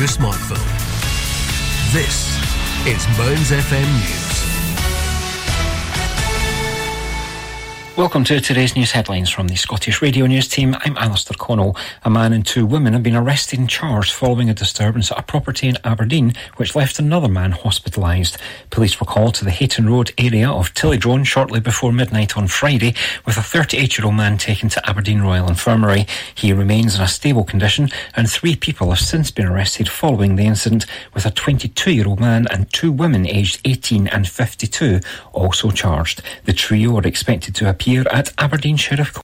your smartphone. This is Mearns FM News. Welcome to today's news headlines from the Scottish Radio News team. I'm Alistair Connell. A man and two women have been arrested and charged following a disturbance at a property in Aberdeen, which left another man hospitalised. Police were called to the Hayton Road area of Tillydrone shortly before midnight on Friday, with a 38 year old man taken to Aberdeen Royal Infirmary. He remains in a stable condition, and three people have since been arrested following the incident, with a 22 year old man and two women aged 18 and 52 also charged. The trio are expected to appear here at Aberdeen Sheriff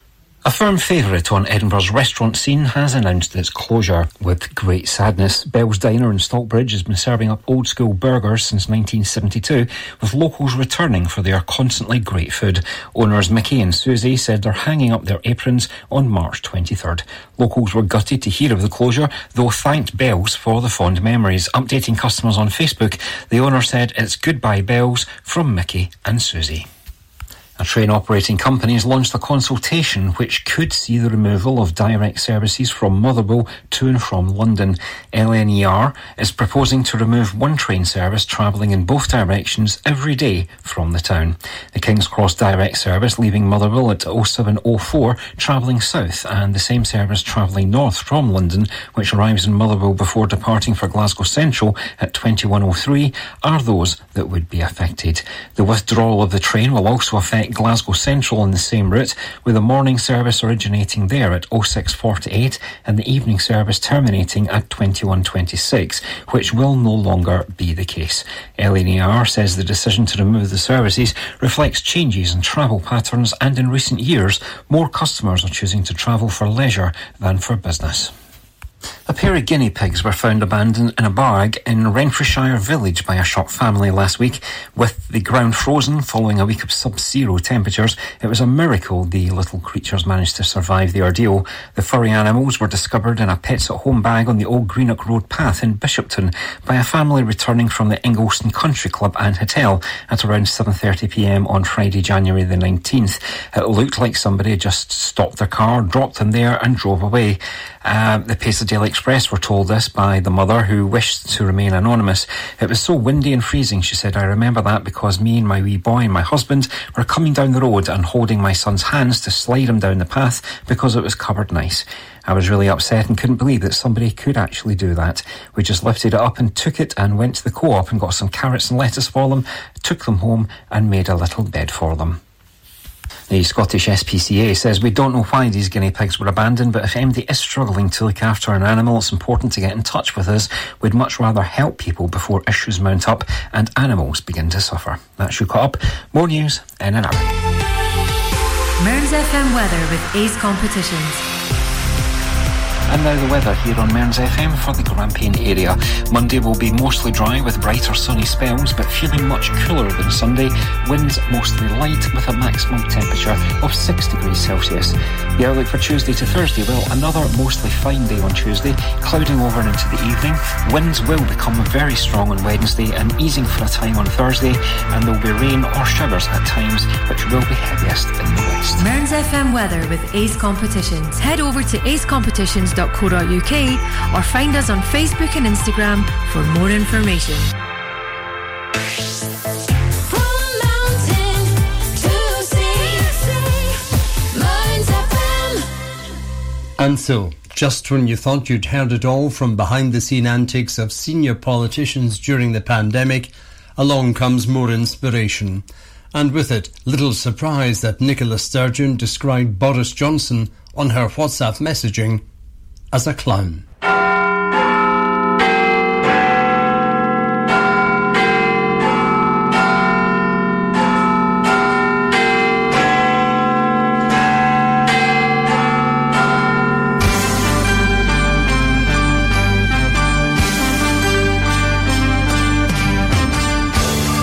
a firm favourite on Edinburgh's restaurant scene has announced its closure. With great sadness, Bell's Diner in Stockbridge has been serving up old school burgers since 1972, with locals returning for their constantly great food. Owners Mickey and Susie said they're hanging up their aprons on March 23rd. Locals were gutted to hear of the closure, though thanked Bell's for the fond memories. Updating customers on Facebook, the owner said it's goodbye Bell's from Mickey and Susie. A train operating company has launched a consultation which could see the removal of direct services from Motherwell to and from London. LNER is proposing to remove one train service travelling in both directions every day from the town. The King's Cross direct service leaving Motherwell at 0704 travelling south and the same service travelling north from London which arrives in Motherwell before departing for Glasgow Central at 2103 are those that would be affected. The withdrawal of the train will also affect Glasgow Central on the same route, with a morning service originating there at 0648 and the evening service terminating at 2126, which will no longer be the case. LNER says the decision to remove the services reflects changes in travel patterns and in recent years, more customers are choosing to travel for leisure than for business. A pair of guinea pigs were found abandoned in a bag in Renfrewshire village by a shop family last week. With the ground frozen following a week of sub-zero temperatures, it was a miracle the little creatures managed to survive the ordeal. The furry animals were discovered in a pets at home bag on the old Greenock Road path in Bishopton by a family returning from the Ingliston Country Club and Hotel at around 7.30pm on Friday, January the 19th. It looked like somebody just stopped their car, dropped them there and drove away. Uh, the Pacer Express were told this by the mother who wished to remain anonymous. It was so windy and freezing, she said. I remember that because me and my wee boy and my husband were coming down the road and holding my son's hands to slide him down the path because it was covered nice. I was really upset and couldn't believe that somebody could actually do that. We just lifted it up and took it and went to the co-op and got some carrots and lettuce for them, took them home and made a little bed for them. The Scottish SPCA says we don't know why these guinea pigs were abandoned, but if MD is struggling to look after an animal, it's important to get in touch with us. We'd much rather help people before issues mount up and animals begin to suffer. That's your caught up. More news in an hour. Mearns FM weather with Ace Competitions. And now the weather here on Mearns FM for the Grampian area. Monday will be mostly dry with brighter sunny spells, but feeling much cooler than Sunday. Winds mostly light with a maximum temperature of 6 degrees Celsius. The outlook for Tuesday to Thursday, well, another mostly fine day on Tuesday, clouding over into the evening. Winds will become very strong on Wednesday and easing for a time on Thursday, and there will be rain or showers at times, which will be heaviest in the west. Mearns FM weather with Ace Competitions. Head over to acecompetitions.com www.co.uk or find us on Facebook and Instagram for more information. And so, just when you thought you'd heard it all from behind the scene antics of senior politicians during the pandemic, along comes more inspiration. And with it, little surprise that Nicola Sturgeon described Boris Johnson on her WhatsApp messaging as a clown.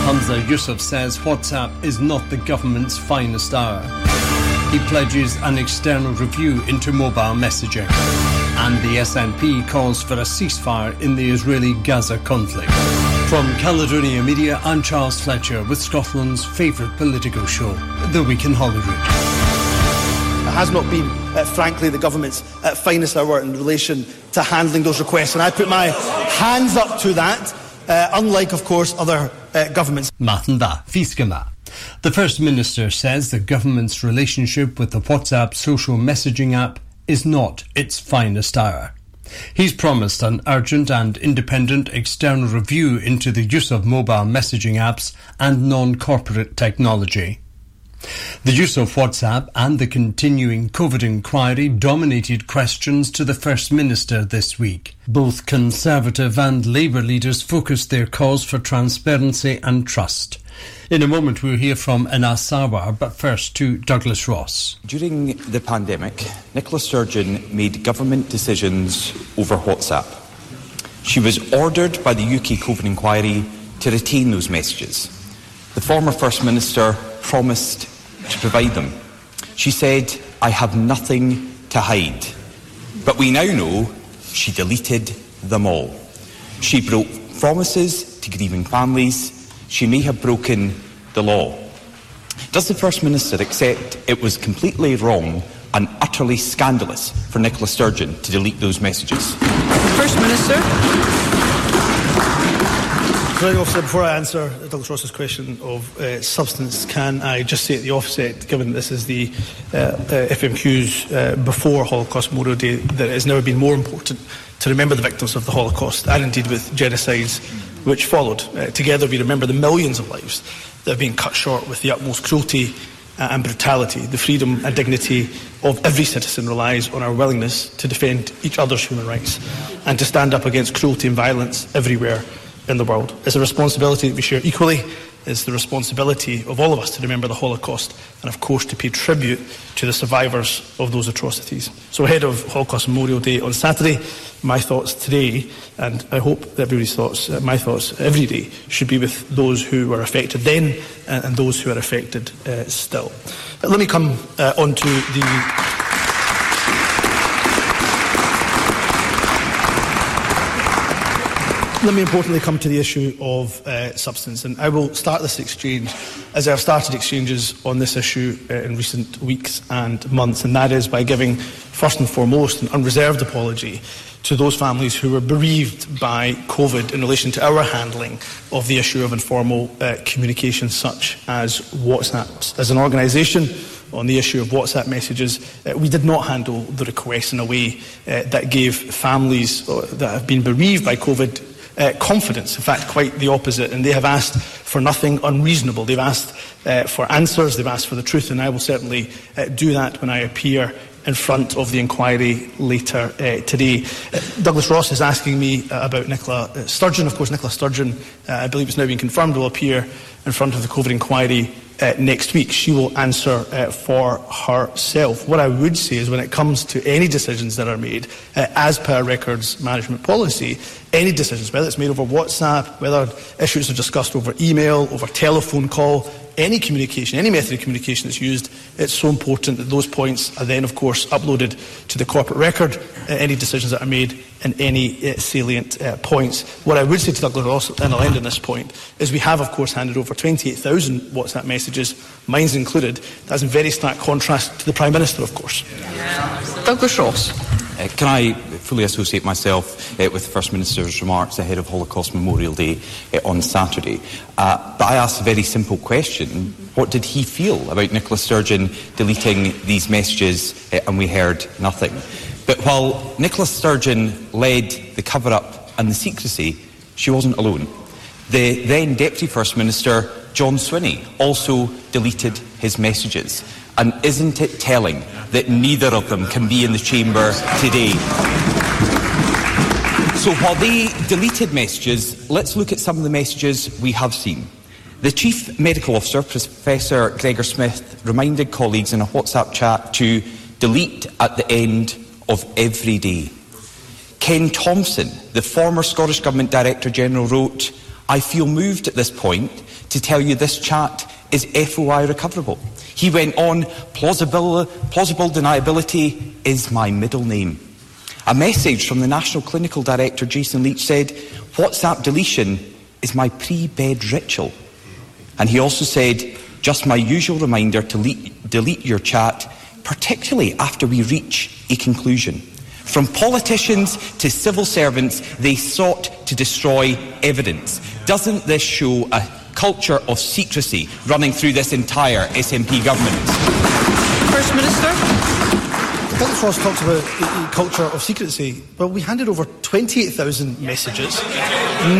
Humza Yousaf says WhatsApp is not the government's finest hour. He pledges an external review into mobile messaging and the SNP calls for a ceasefire in the Israeli-Gaza conflict. From Caledonia Media, I'm Charles Fletcher with Scotland's favourite political show, The Week in Holyrood. has not been, uh, frankly, the government's uh, finest hour in relation to handling those requests. And I put my hands up to that, uh, unlike, of course, other uh, governments. Matanda, Fiskema. The First Minister says the government's relationship with the WhatsApp social messaging app is not its finest hour. He's promised an urgent and independent external review into the use of mobile messaging apps and non-corporate technology. The use of WhatsApp and the continuing COVID inquiry dominated questions to the First Minister this week. Both Conservative and Labour leaders focused their calls for transparency and trust. In a moment, we'll hear from Anas Sarwar, but first to Douglas Ross. During the pandemic, Nicola Sturgeon made government decisions over WhatsApp. She was ordered by the UK COVID inquiry to retain those messages. The former First Minister promised to provide them. She said, I have nothing to hide. But we now know she deleted them all. She broke promises to grieving families. She may have broken the law. Does the First Minister accept it was completely wrong and utterly scandalous for Nicola Sturgeon to delete those messages? The First Minister. Officer, before I answer Douglas Ross's question of uh, substance, can I just say at the offset, given that this is the uh, uh, FMQ's uh, before Holocaust Memorial Day, that it has never been more important to remember the victims of the Holocaust, and indeed with genocides which followed. Uh, together we remember the millions of lives that have been cut short with the utmost cruelty uh, and brutality. The freedom and dignity of every citizen relies on our willingness to defend each other's human rights and to stand up against cruelty and violence everywhere in the world. It's a responsibility that we share equally. It's the responsibility of all of us to remember the Holocaust and, of course, to pay tribute to the survivors of those atrocities. So, ahead of Holocaust Memorial Day on Saturday, my thoughts today, and I hope that everybody's thoughts, uh, my thoughts every day, should be with those who were affected then and, and those who are affected uh, still. But let me come uh, on to the let me importantly come to the issue of uh, substance. And I will start this exchange as I've started exchanges on this issue uh, in recent weeks and months, and that is by giving, first and foremost, an unreserved apology to those families who were bereaved by COVID in relation to our handling of the issue of informal uh, communication, such as WhatsApp. As an organisation, on the issue of WhatsApp messages, uh, we did not handle the request in a way uh, that gave families uh, that have been bereaved by COVID uh, confidence. In fact, quite the opposite. And they have asked for nothing unreasonable. They've asked uh, for answers, they've asked for the truth, and I will certainly uh, do that when I appear in front of the inquiry later uh, today. Uh, Douglas Ross is asking me uh, about Nicola Sturgeon. Of course, Nicola Sturgeon, I believe it's now been confirmed, will appear in front of the COVID inquiry uh, next week. She will answer uh, for herself. What I would say is when it comes to any decisions that are made, uh, as per records management policy, any decisions, whether it's made over WhatsApp, whether issues are discussed over email, over telephone call, any communication, any method of communication that's used, it's so important that those points are then, of course, uploaded to the corporate record, uh, any decisions that are made in any uh, salient uh, points. What I would say to Douglas Ross, and I'll end on this point, is we have, of course, handed over 28,000 WhatsApp messages, mine's included. That's in very stark contrast to the Prime Minister, of course. Douglas Ross. Uh, can I fully associate myself uh, with the First Minister's remarks ahead of Holocaust Memorial Day uh, on Saturday? Uh, but I asked a very simple question. What did he feel about Nicola Sturgeon deleting these messages uh, and we heard nothing? But while Nicola Sturgeon led the cover-up and the secrecy, she wasn't alone. The then Deputy First Minister, John Swinney, also deleted his messages. And isn't it telling that neither of them can be in the chamber today? So while they deleted messages, let's look at some of the messages we have seen. The Chief Medical Officer, Professor Gregor Smith, reminded colleagues in a WhatsApp chat to delete at the end of every day. Ken Thomson, the former Scottish Government Director General, wrote, I feel moved at this point to tell you this chat is FOI recoverable. He went on, plausible, plausible deniability is my middle name. A message from the National Clinical Director, Jason Leitch, said, WhatsApp deletion is my pre-bed ritual. And he also said, just my usual reminder to delete your chat particularly after we reach a conclusion. From politicians to civil servants, they sought to destroy evidence. Doesn't this show a culture of secrecy running through this entire SNP government? First Minister. Douglas Ross talks about a culture of secrecy. Well, we handed over 28,000 messages,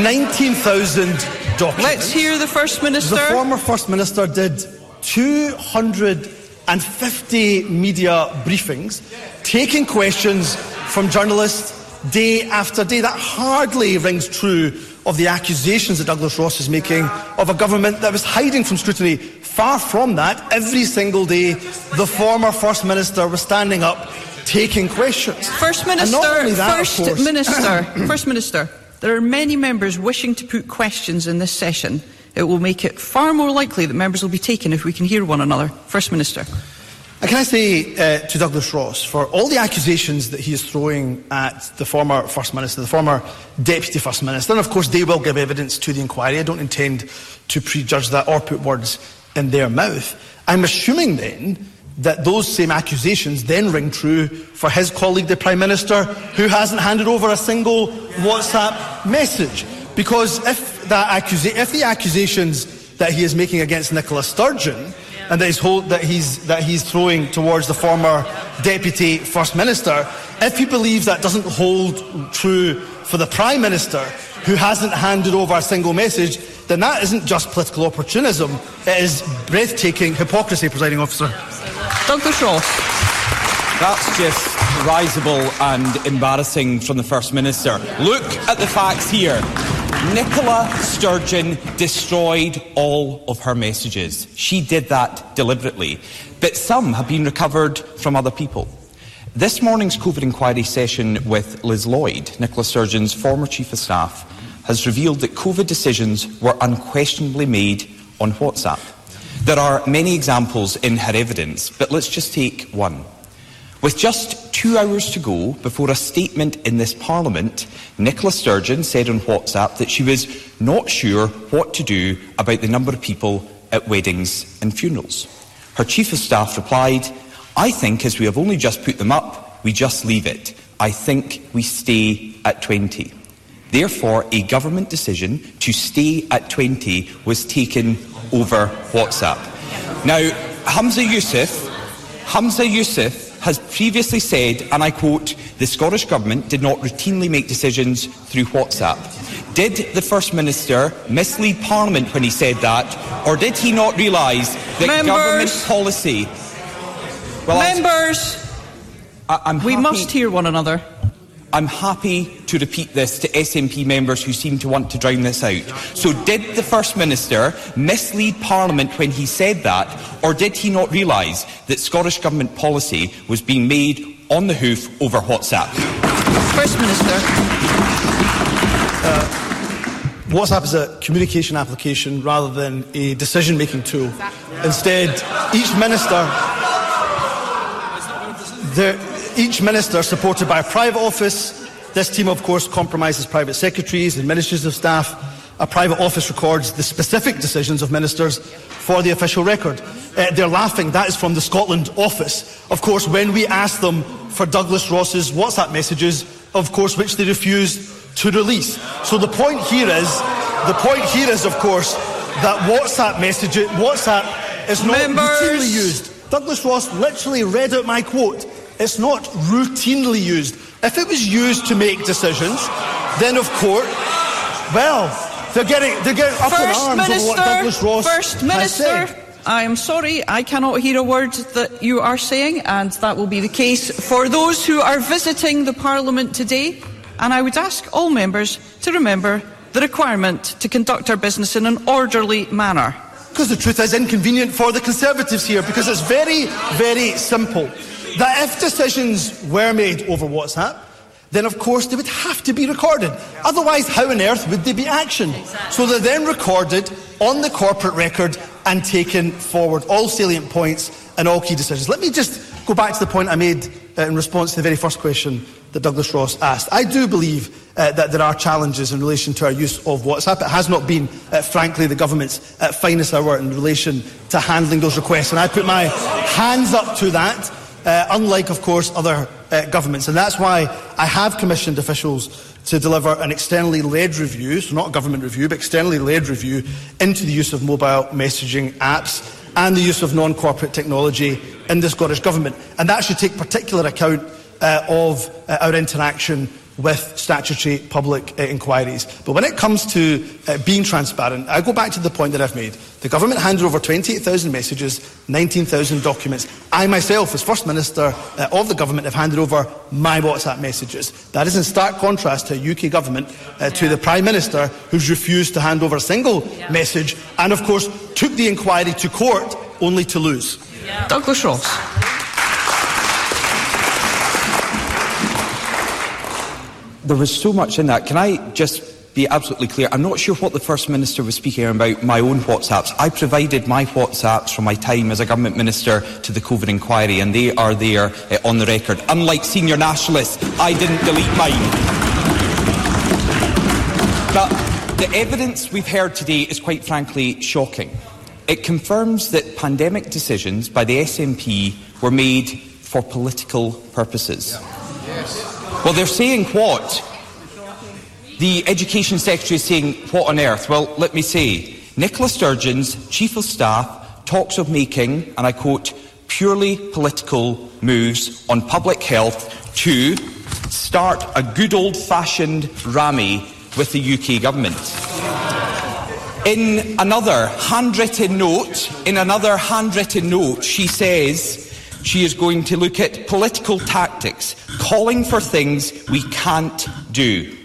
19,000 documents. Let's hear the First Minister. The former First Minister did 250 media briefings, taking questions from journalists day after day. That hardly rings true of the accusations that Douglas Ross is making of a government that was hiding from scrutiny. Far from that, every single day, the former First Minister was standing up taking questions. First Minister, that, First Minister, First Minister, there are many members wishing to put questions in this session. It will make it far more likely that members will be taken if we can hear one another. First Minister. Can I say uh, to Douglas Ross, for all the accusations that he is throwing at the former First Minister, the former Deputy First Minister, and of course they will give evidence to the inquiry, I don't intend to prejudge that or put words in their mouth. I'm assuming then that those same accusations then ring true for his colleague, the Prime Minister, who hasn't handed over a single WhatsApp message. Because if, that if the accusations that he is making against Nicola Sturgeon and that he's, hold, that, he's, that he's throwing towards the former Deputy First Minister, if he believes that doesn't hold true for the Prime Minister, who hasn't handed over a single message, then that isn't just political opportunism, it is breathtaking hypocrisy, presiding officer. Douglas Ross. That's just risible and embarrassing from the First Minister. Look at the facts here. Nicola Sturgeon destroyed all of her messages. She did that deliberately. But some have been recovered from other people. This morning's COVID inquiry session with Liz Lloyd, Nicola Sturgeon's former Chief of Staff, has revealed that COVID decisions were unquestionably made on WhatsApp. There are many examples in her evidence, but let's just take one. With just two hours to go before a statement in this Parliament, Nicola Sturgeon said on WhatsApp that she was not sure what to do about the number of people at weddings and funerals. Her Chief of Staff replied, I think as we have only just put them up, we just leave it. I think we stay at 20. Therefore, a government decision to stay at 20 was taken over WhatsApp. Now, Humza Yousaf, Humza Yousaf has previously said, and I quote, the Scottish Government did not routinely make decisions through WhatsApp. Did the First Minister mislead Parliament when he said that, or did he not realise that Members. government policy... Well, Members, I, we must hear one another. I'm happy to repeat this to SNP members who seem to want to drown this out. So, did the First Minister mislead Parliament when he said that, or did he not realise that Scottish Government policy was being made on the hoof over WhatsApp? First Minister. Uh, WhatsApp is a communication application rather than a decision making tool. Instead, each minister. There, each minister supported by a private office. This team, of course, compromises private secretaries, administrative staff. A private office records the specific decisions of ministers for the official record. Uh, they're laughing. That is from the Scotland office. Of course, when we asked them for Douglas Ross's WhatsApp messages, of course, which they refused to release. So the point here is, the point here is, of course, that WhatsApp messages, WhatsApp is not Members. routinely used. Douglas Ross literally read out my quote. It's not routinely used. If it was used to make decisions, then of course, well, they're getting they're getting up First in arms Minister, over what Douglas Ross First Minister. I am sorry, I cannot hear a word that you are saying, and that will be the case for those who are visiting the Parliament today. And I would ask all members to remember the requirement to conduct our business in an orderly manner. Because the truth is inconvenient for the Conservatives here, because it's very, very simple. That if decisions were made over WhatsApp, then of course they would have to be recorded. Otherwise, how on earth would they be actioned? So they're then recorded on the corporate record and taken forward, all salient points and all key decisions. Let me just go back to the point I made uh, in response to the very first question that Douglas Ross asked. I do believe uh, that there are challenges in relation to our use of WhatsApp. It has not been, uh, frankly, the government's uh, finest hour in relation to handling those requests, and I put my hands up to that. Uh, unlike, of course, other uh, governments. And that's why I have commissioned officials to deliver an externally led review, so not a government review, but externally led review into the use of mobile messaging apps and the use of non-corporate technology in the Scottish Government. And that should take particular account uh, of uh, our interaction with statutory public uh, inquiries. But when it comes to uh, being transparent, I go back to the point that I've made. The government handed over 28,000 messages, 19,000 documents. I myself, as First Minister uh, of the government, have handed over my WhatsApp messages. That is in stark contrast to a UK government, uh, to the Prime Minister, who's refused to hand over a single yeah. message and, of course, took the inquiry to court only to lose. Yeah. Douglas Ross. There was so much in that. Can I just be absolutely clear? I'm not sure what the First Minister was speaking about my own WhatsApps. I provided my WhatsApps from my time as a Government Minister to the COVID inquiry, and they are there uh, on the record. Unlike senior nationalists, I didn't delete mine. But the evidence we've heard today is quite frankly shocking. It confirms that pandemic decisions by the SNP were made for political purposes. Yeah. Yes. Well, they're saying what? The Education Secretary is saying what on earth? Well, let me say, Nicola Sturgeon's Chief of Staff talks of making, and I quote, purely political moves on public health to start a good old fashioned rammy with the UK government. In another handwritten note, in another handwritten note, she says she is going to look at political tactics, calling for things we can't do.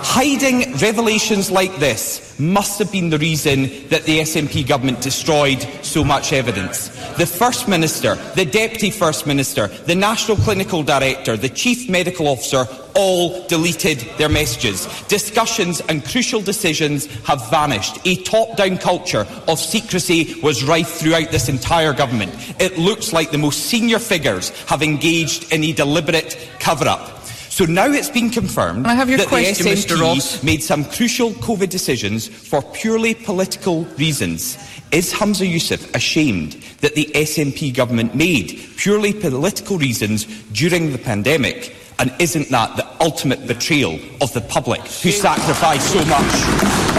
Hiding revelations like this must have been the reason that the SNP government destroyed so much evidence. The First Minister, the Deputy First Minister, the National Clinical Director, the Chief Medical Officer all deleted their messages. Discussions and crucial decisions have vanished. A top-down culture of secrecy was rife throughout this entire government. It looks like the most senior figures have engaged in a deliberate cover-up. So now it's been confirmed that question, the SNP made some crucial COVID decisions for purely political reasons. Is Humza Yousaf ashamed that the SNP government made purely political reasons during the pandemic? And isn't that the ultimate betrayal of the public who sacrificed so much?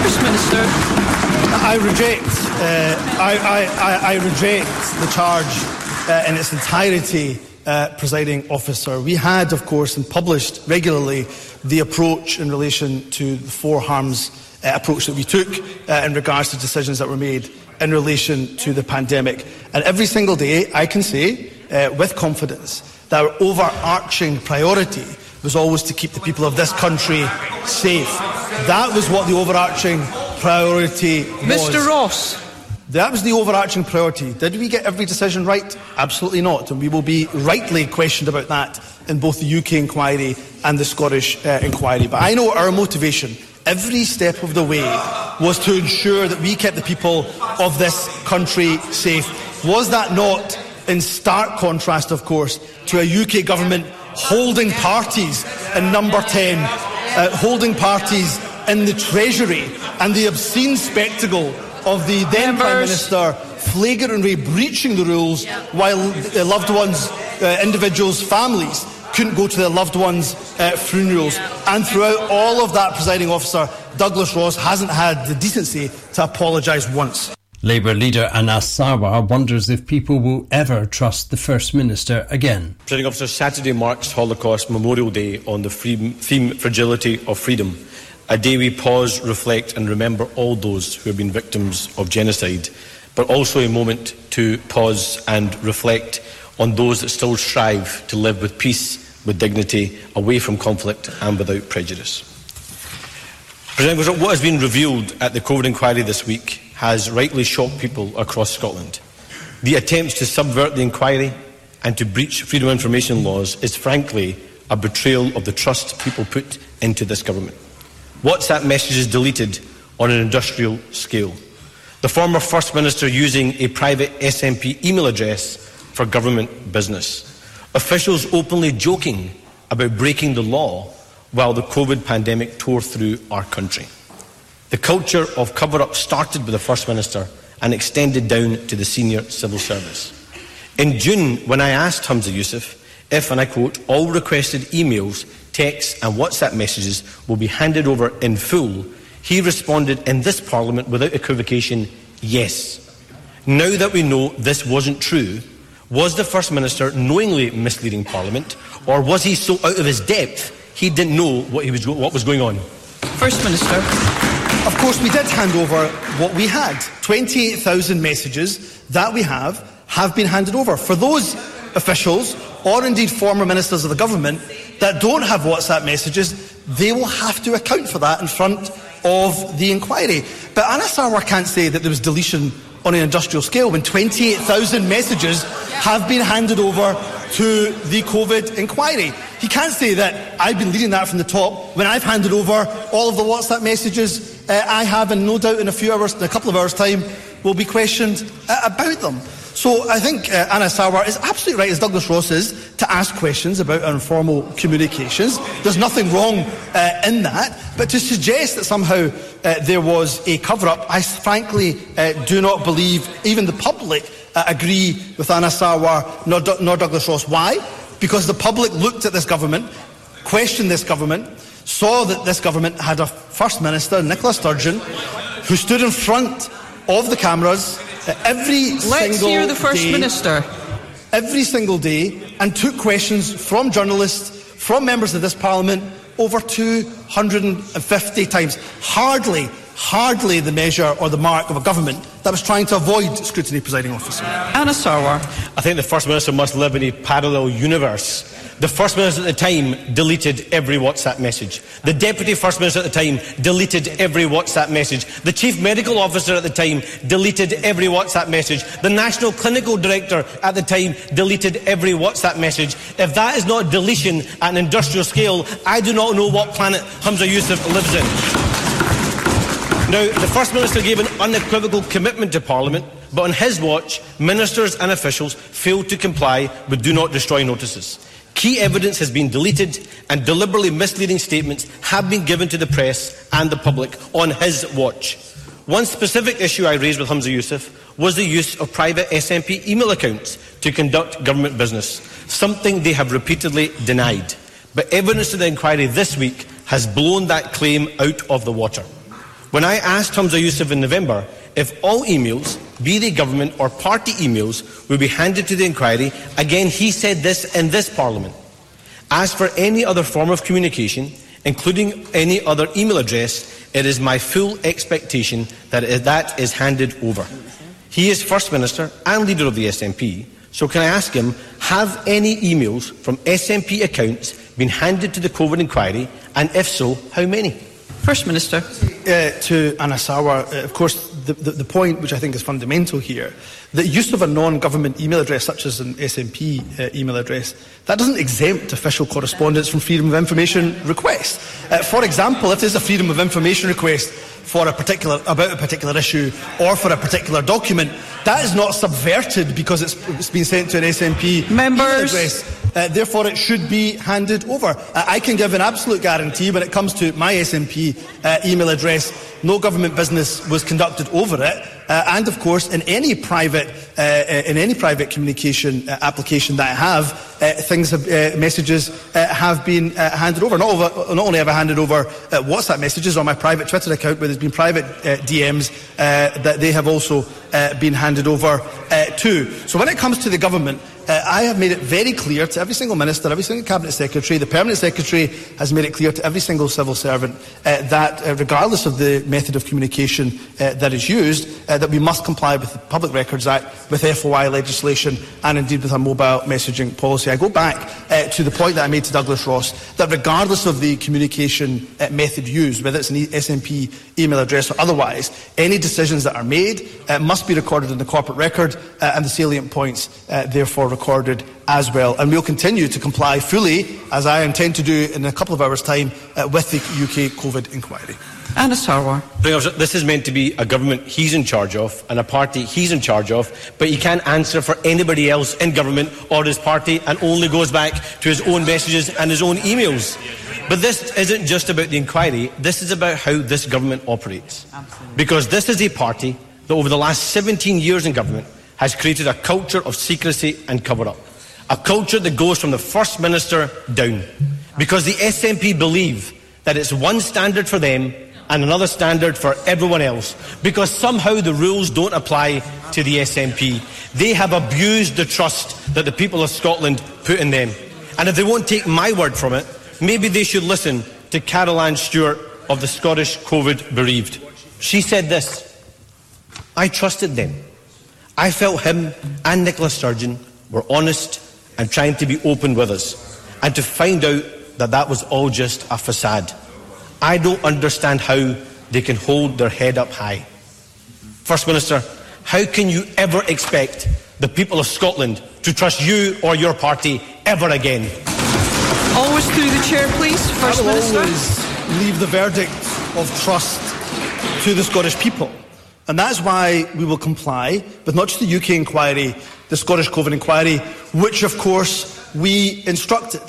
First Minister. I reject, uh, I, I, I, reject the charge uh, in its entirety uh, presiding officer. We had, of course, and published regularly the approach in relation to the four harms uh, approach that we took uh, in regards to decisions that were made in relation to the pandemic. And every single day, I can say uh, with confidence that our overarching priority was always to keep the people of this country safe. That was what the overarching priority was. Mr. Ross. That was the overarching priority. Did we get every decision right? Absolutely not. And we will be rightly questioned about that in both the UK inquiry and the Scottish uh, inquiry. But I know our motivation every step of the way was to ensure that we kept the people of this country safe. Was that not in stark contrast, of course, to a UK government holding parties in number 10, uh, holding parties in the Treasury, and the obscene spectacle of the then Members. Prime Minister flagrantly breaching the rules while uh, loved ones, uh, individuals, families couldn't go to their loved ones' uh, funerals. And throughout all of that, presiding officer, Douglas Ross hasn't had the decency to apologise once. Labour leader Anas Sarwar wonders if people will ever trust the First Minister again. Presiding officer, Saturday marks Holocaust Memorial Day on the theme Fragility of Freedom a day we pause, reflect, and remember all those who have been victims of genocide, but also a moment to pause and reflect on those that still strive to live with peace, with dignity, away from conflict, and without prejudice. President, what has been revealed at the COVID inquiry this week has rightly shocked people across Scotland. The attempts to subvert the inquiry and to breach freedom of information laws is frankly a betrayal of the trust people put into this government. WhatsApp messages deleted on an industrial scale. The former First Minister using a private SNP email address for government business. Officials openly joking about breaking the law while the COVID pandemic tore through our country. The culture of cover up started with the First Minister and extended down to the senior civil service. In June, when I asked Humza Yousaf if, and I quote, all requested emails, texts, and WhatsApp messages will be handed over in full, he responded in this Parliament without equivocation, yes. Now that we know this wasn't true, was the First Minister knowingly misleading Parliament, or was he so out of his depth he didn't know what, he was, what was going on? First Minister. Of course, we did hand over what we had. 28,000 messages that we have have been handed over. For those officials, or indeed former ministers of the government, that don't have WhatsApp messages, they will have to account for that in front of the inquiry. But Anas Sarwar can't say that there was deletion on an industrial scale when 28,000 messages have been handed over to the COVID inquiry. He can't say that I've been leading that from the top when I've handed over all of the WhatsApp messages uh, I have, and no doubt in a few hours, in a couple of hours' time, will be questioned uh, about them. So I think uh, Anas Sarwar is absolutely right, as Douglas Ross is, to ask questions about informal communications. There's nothing wrong uh, in that. But to suggest that somehow uh, there was a cover-up, I frankly uh, do not believe even the public uh, agree with Anna Sarwar nor, nor Douglas Ross. Why? Because the public looked at this government, questioned this government, saw that this government had a First Minister, Nicola Sturgeon, who stood in front of the cameras uh, every Let's single hear the First day, Minister. Every single day, and took questions from journalists, from members of this Parliament, over 250 times. Hardly, hardly the measure or the mark of a government that was trying to avoid scrutiny, presiding officer. Anas Sarwar. I think the First Minister must live in a parallel universe. The First Minister at the time deleted every WhatsApp message. The Deputy First Minister at the time deleted every WhatsApp message. The Chief Medical Officer at the time deleted every WhatsApp message. The National Clinical Director at the time deleted every WhatsApp message. If that is not deletion at an industrial scale, I do not know what planet Humza Yousaf lives in. Now, the First Minister gave an unequivocal commitment to Parliament, but on his watch, ministers and officials failed to comply with Do Not Destroy notices. Key evidence has been deleted and deliberately misleading statements have been given to the press and the public on his watch. One specific issue I raised with Humza Yousaf was the use of private SNP email accounts to conduct government business, something they have repeatedly denied. But evidence to the inquiry this week has blown that claim out of the water. When I asked Humza Yousaf in November if all emails, be they government or party emails, will be handed to the inquiry, again he said this in this Parliament. As for any other form of communication, including any other email address, it is my full expectation that that is handed over. He is First Minister and leader of the SNP, so can I ask him, have any emails from SNP accounts been handed to the COVID inquiry, and if so, how many? First Minister. Uh, to Anas Sarwar, uh, of course, the, the, the, point which I think is fundamental here, the use of a non-government email address, such as an SNP uh, email address, that doesn't exempt official correspondence from freedom of information requests. Uh, for example, if there's a freedom of information request for a particular about a particular issue or for a particular document, that is not subverted because it's, it's been sent to an SNP Members. email address. Uh, therefore, it should be handed over. Uh, I can give an absolute guarantee when it comes to my SNP uh, email address, no government business was conducted over it. Uh, and of course, in any private, uh, uh, in any private communication application that I have, things have, messages have been handed over. Not, over. not, only have I handed over WhatsApp messages on my private Twitter account, where there's been private DMs, that they have also been handed over to. So when it comes to the government, uh, I have made it very clear to every single minister, every single cabinet secretary, the permanent secretary has made it clear to every single civil servant uh, that, uh, regardless of the method of communication uh, that is used, uh, that we must comply with the Public Records Act, with FOI legislation, and indeed with our mobile messaging policy. I go back uh, to the point that I made to Douglas Ross that, regardless of the communication method used, whether it's an SNP email address or otherwise, any decisions that are made uh, must be recorded in the corporate record, uh, and the salient points uh, therefore recorded as well. And we'll continue to comply fully, as I intend to do in a couple of hours' time, uh, with the UK COVID inquiry. Anas Sarwar. This is meant to be a government he's in charge of and a party he's in charge of, but he can't answer for anybody else in government or his party and only goes back to his own messages and his own emails. But this isn't just about the inquiry, this is about how this government operates. Absolutely. Because this is a party that over the last 17 years in government has created a culture of secrecy and cover up. A culture that goes from the First Minister down. Because the SNP believe that it's one standard for them and another standard for everyone else. Because somehow the rules don't apply to the SNP. They have abused the trust that the people of Scotland put in them. And if they won't take my word from it, maybe they should listen to Caroline Stewart of the Scottish COVID bereaved. She said this I trusted them. I felt him and Nicola Sturgeon were honest and trying to be open with us. And to find out that that was all just a facade. I don't understand how they can hold their head up high. First Minister, how can you ever expect the people of Scotland to trust you or your party ever again? Always through the chair, please. First I will Minister. always leave the verdict of trust to the Scottish people. And that's why we will comply with not just the UK inquiry, the Scottish COVID inquiry, which of course we instructed.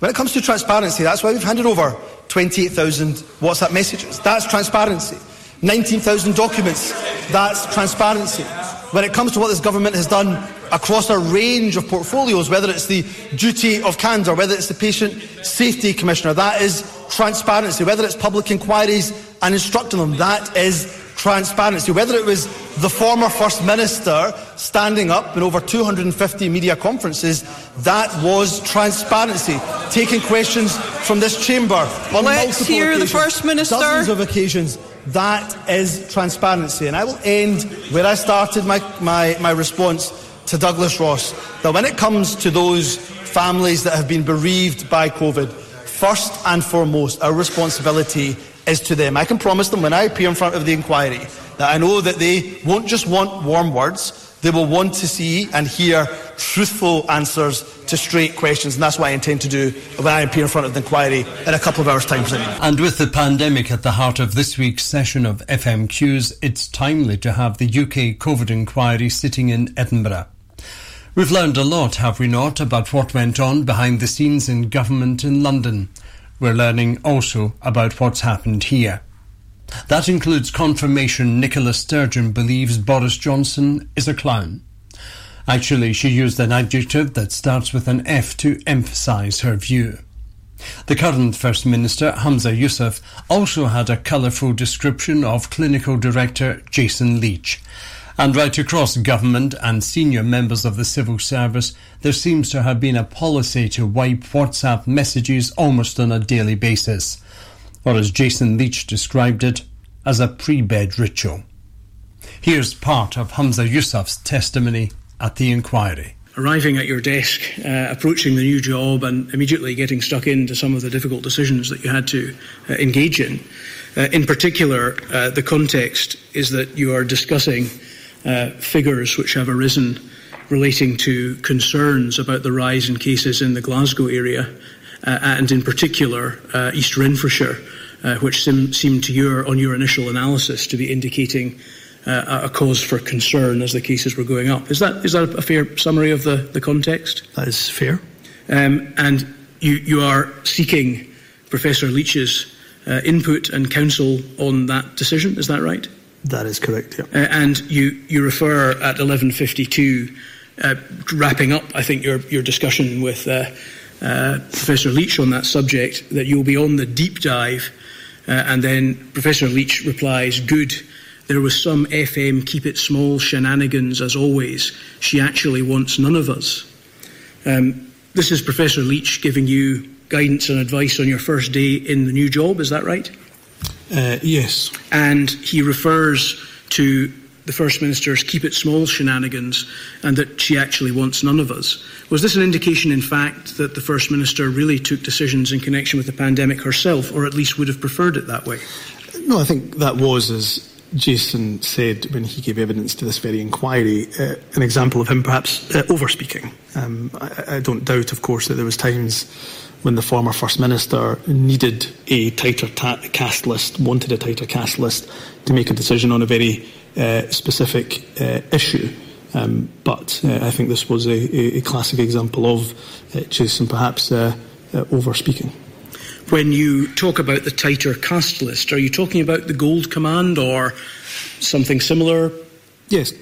When it comes to transparency, that's why we've handed over 28,000 WhatsApp messages. That's transparency. 19,000 documents. That's transparency. When it comes to what this government has done across a range of portfolios, whether it's the duty of candour, whether it's the patient safety commissioner, that is transparency. Whether it's public inquiries and instructing them, that is transparency. Whether it was the former First Minister standing up in over 250 media conferences, that was transparency. Taking questions from this chamber on Let's multiple hear the occasions, First Minister. Dozens of occasions. That is transparency. And I will end where I started my, my, my response to Douglas Ross. That when it comes to those families that have been bereaved by COVID, first and foremost, our responsibility is to them. I can promise them when I appear in front of the inquiry that I know that they won't just want warm words, they will want to see and hear truthful answers to straight questions, and that's what I intend to do when I appear in front of the inquiry in a couple of hours' time. And with the pandemic at the heart of this week's session of FMQs, it's timely to have the UK COVID inquiry sitting in Edinburgh. We've learned a lot, have we not, about what went on behind the scenes in government in London. We're learning also about what's happened here. That includes confirmation Nicola Sturgeon believes Boris Johnson is a clown. Actually, she used an adjective that starts with an F to emphasise her view. The current First Minister, Humza Yousaf, also had a colourful description of Clinical Director Jason Leitch. And right across government and senior members of the civil service, there seems to have been a policy to wipe WhatsApp messages almost on a daily basis, or as Jason Leitch described it, as a pre-bed ritual. Here's part of Humza Yousaf's testimony at the inquiry. Arriving at your desk, uh, approaching the new job, and immediately getting stuck into some of the difficult decisions that you had to uh, engage in. Uh, in particular, uh, the context is that you are discussing uh, figures which have arisen relating to concerns about the rise in cases in the Glasgow area, and in particular East Renfrewshire, which sim- seemed to your, on your initial analysis, to be indicating uh, a cause for concern as the cases were going up. Is that is that a fair summary of the, the context? That is fair. Um, and you, you are seeking Professor Leitch's uh, input and counsel on that decision. Is that right? That is correct. Yeah. Uh, and you you refer at 11:52, uh, wrapping up. I think your your discussion with. Uh, uh, Professor Leitch on that subject, that you'll be on the deep dive, and then Professor Leitch replies, Good, there was some FM keep it small shenanigans as always. She actually wants none of us. Um, this is Professor Leach giving you guidance and advice on your first day in the new job, is that right? Uh, yes. And he refers to the First Minister's keep it small shenanigans and that she actually wants none of us. Was this an indication, in fact, that the First Minister really took decisions in connection with the pandemic herself, or at least would have preferred it that way? No, I think that was, as Jason said when he gave evidence to this very inquiry, uh, an example of him perhaps uh, overspeaking. Um, I, I, don't doubt, of course, that there was times when the former First Minister needed a tighter ta- cast list, wanted a tighter cast list to make a decision on a very specific uh, issue. Um, but uh, I think this was a, a, classic example of uh, Jason perhaps overspeaking when you talk about the tighter cast list, are you talking about the gold command or something similar? Yes,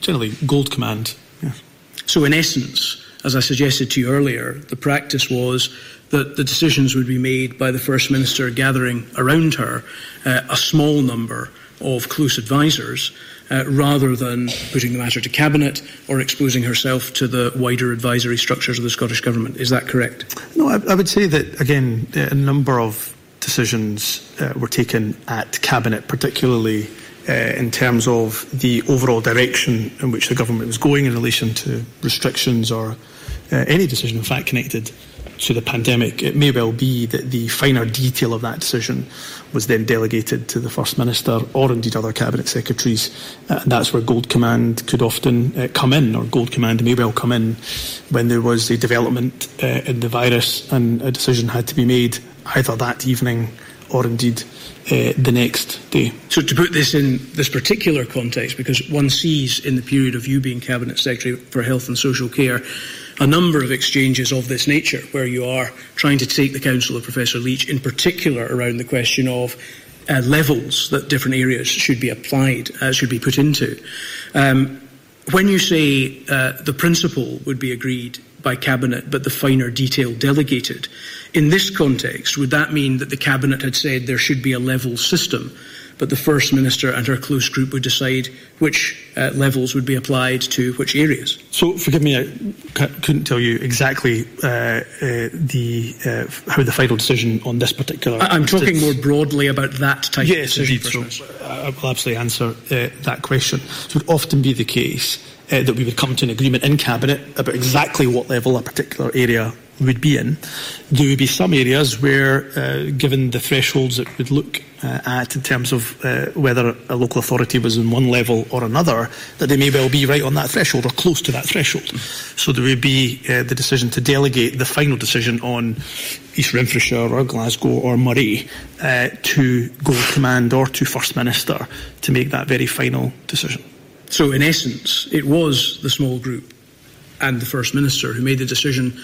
generally gold command. Yes. So, in essence, as I suggested to you earlier, the practice was that the decisions would be made by the First Minister gathering around her uh, a small number of close advisers uh, rather than putting the matter to Cabinet or exposing herself to the wider advisory structures of the Scottish Government. Is that correct? No, I, I would say that, again, a number of decisions uh, were taken at Cabinet, particularly uh, in terms of the overall direction in which the government was going in relation to restrictions or uh, any decision, in fact, connected to the pandemic. It may well be that the finer detail of that decision was then delegated to the First Minister or indeed other Cabinet Secretaries. Uh, that's where Gold Command could often uh, come in, or Gold Command may well come in when there was a development uh, in the virus and a decision had to be made either that evening or indeed uh, the next day. So, to put this in this particular context, because one sees in the period of you being Cabinet Secretary for Health and Social Care a number of exchanges of this nature where you are trying to take the counsel of Professor Leitch, in particular around the question of uh, levels that different areas should be applied, uh, should be put into. Um, when you say uh, the principle would be agreed by Cabinet, but the finer detail delegated, in this context, would that mean that the Cabinet had said there should be a level system but the First Minister and her close group would decide which uh, levels would be applied to which areas. So, forgive me, I couldn't tell you exactly uh, uh, the uh, how the final decision on this particular. I- am talking more broadly about that type yes, of decision. Indeed, so I will absolutely answer uh, that question. It would often be the case uh, that we would come to an agreement in Cabinet about exactly what level a particular area would be in. There would be some areas where, uh, given the thresholds it would look uh, at in terms of uh, whether a local authority was in one level or another, that they may well be right on that threshold or close to that threshold. So there would be uh, the decision to delegate the final decision on East Renfrewshire or Glasgow or Moray uh, to Gold Command or to First Minister to make that very final decision. So, in essence, it was the small group and the First Minister who made the decision